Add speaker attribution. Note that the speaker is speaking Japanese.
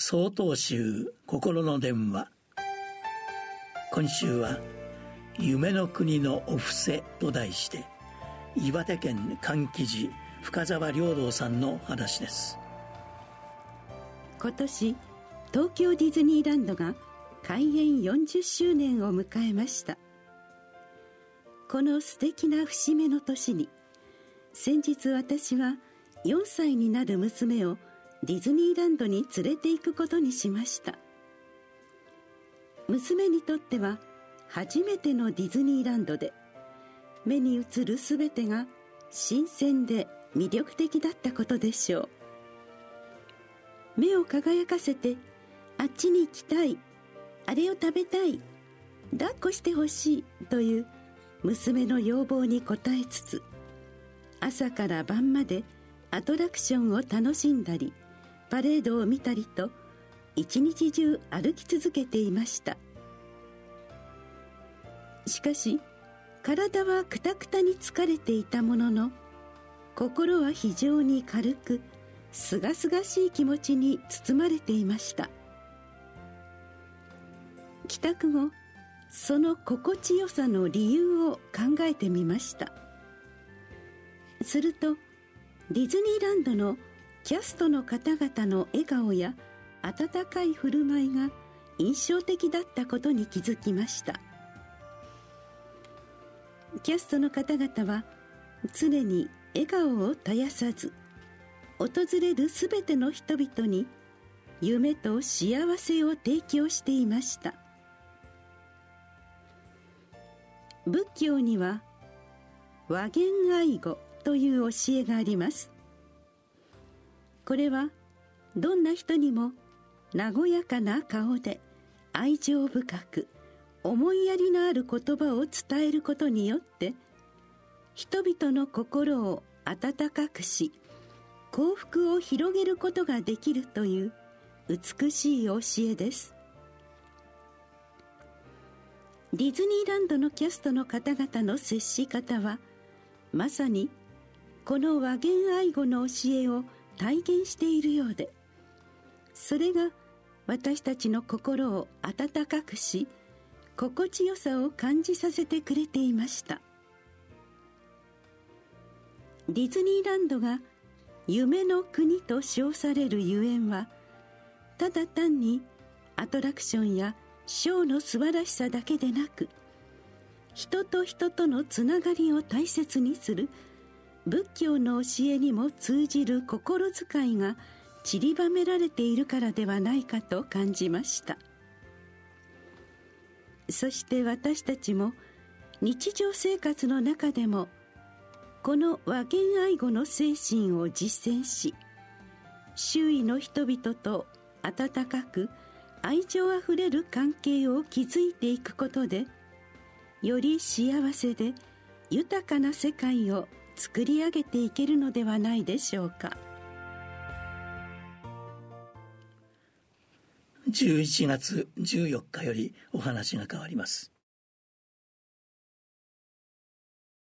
Speaker 1: 総統集心の電話。今週は「夢の国のお布施」と題して岩手県歓喜寺深沢良道さんの話です。
Speaker 2: 今年東京ディズニーランドが開園40周年を迎えました。この素敵な節目の年に先日私は4歳になる娘をディズニーランドに連れて行くことにしました。娘にとっては初めてのディズニーランドで目に映る全てが新鮮で魅力的だったことでしょう。目を輝かせてあっちに行きたいあれを食べたい抱っこしてほしいという娘の要望に応えつつ朝から晩までアトラクションを楽しんだりパレードを見たりと一日中歩き続けていました。しかし体はくたくたに疲れていたものの心は非常に軽くすがすがしい気持ちに包まれていました。帰宅後その心地よさの理由を考えてみました。するとディズニーランドのキャストの方々の笑顔や温かい振る舞いが印象的だったことに気づきました。キャストの方々は常に笑顔を絶やさず訪れる全ての人々に夢と幸せを提供していました。仏教には和言愛語という教えがあります。これはどんな人にも和やかな顔で愛情深く思いやりのある言葉を伝えることによって人々の心を温かくし幸福を広げることができるという美しい教えです。ディズニーランドのキャストの方々の接し方はまさにこの和言愛語の教えを体現しているようで。それが私たちの心を温かくし心地よさを感じさせてくれていました。ディズニーランドが夢の国と称されるゆえんはただ単にアトラクションやショーの素晴らしさだけでなく人と人とのつながりを大切にする仏教の教えにも通じる心遣いが散りばめられているからではないかと感じました。そして私たちも日常生活の中でもこの和言愛語の精神を実践し周囲の人々と温かく愛情あふれる関係を築いていくことでより幸せで豊かな世界を作り上げていけるのではないでしょうか。
Speaker 1: 11月14日よりお話が変わります。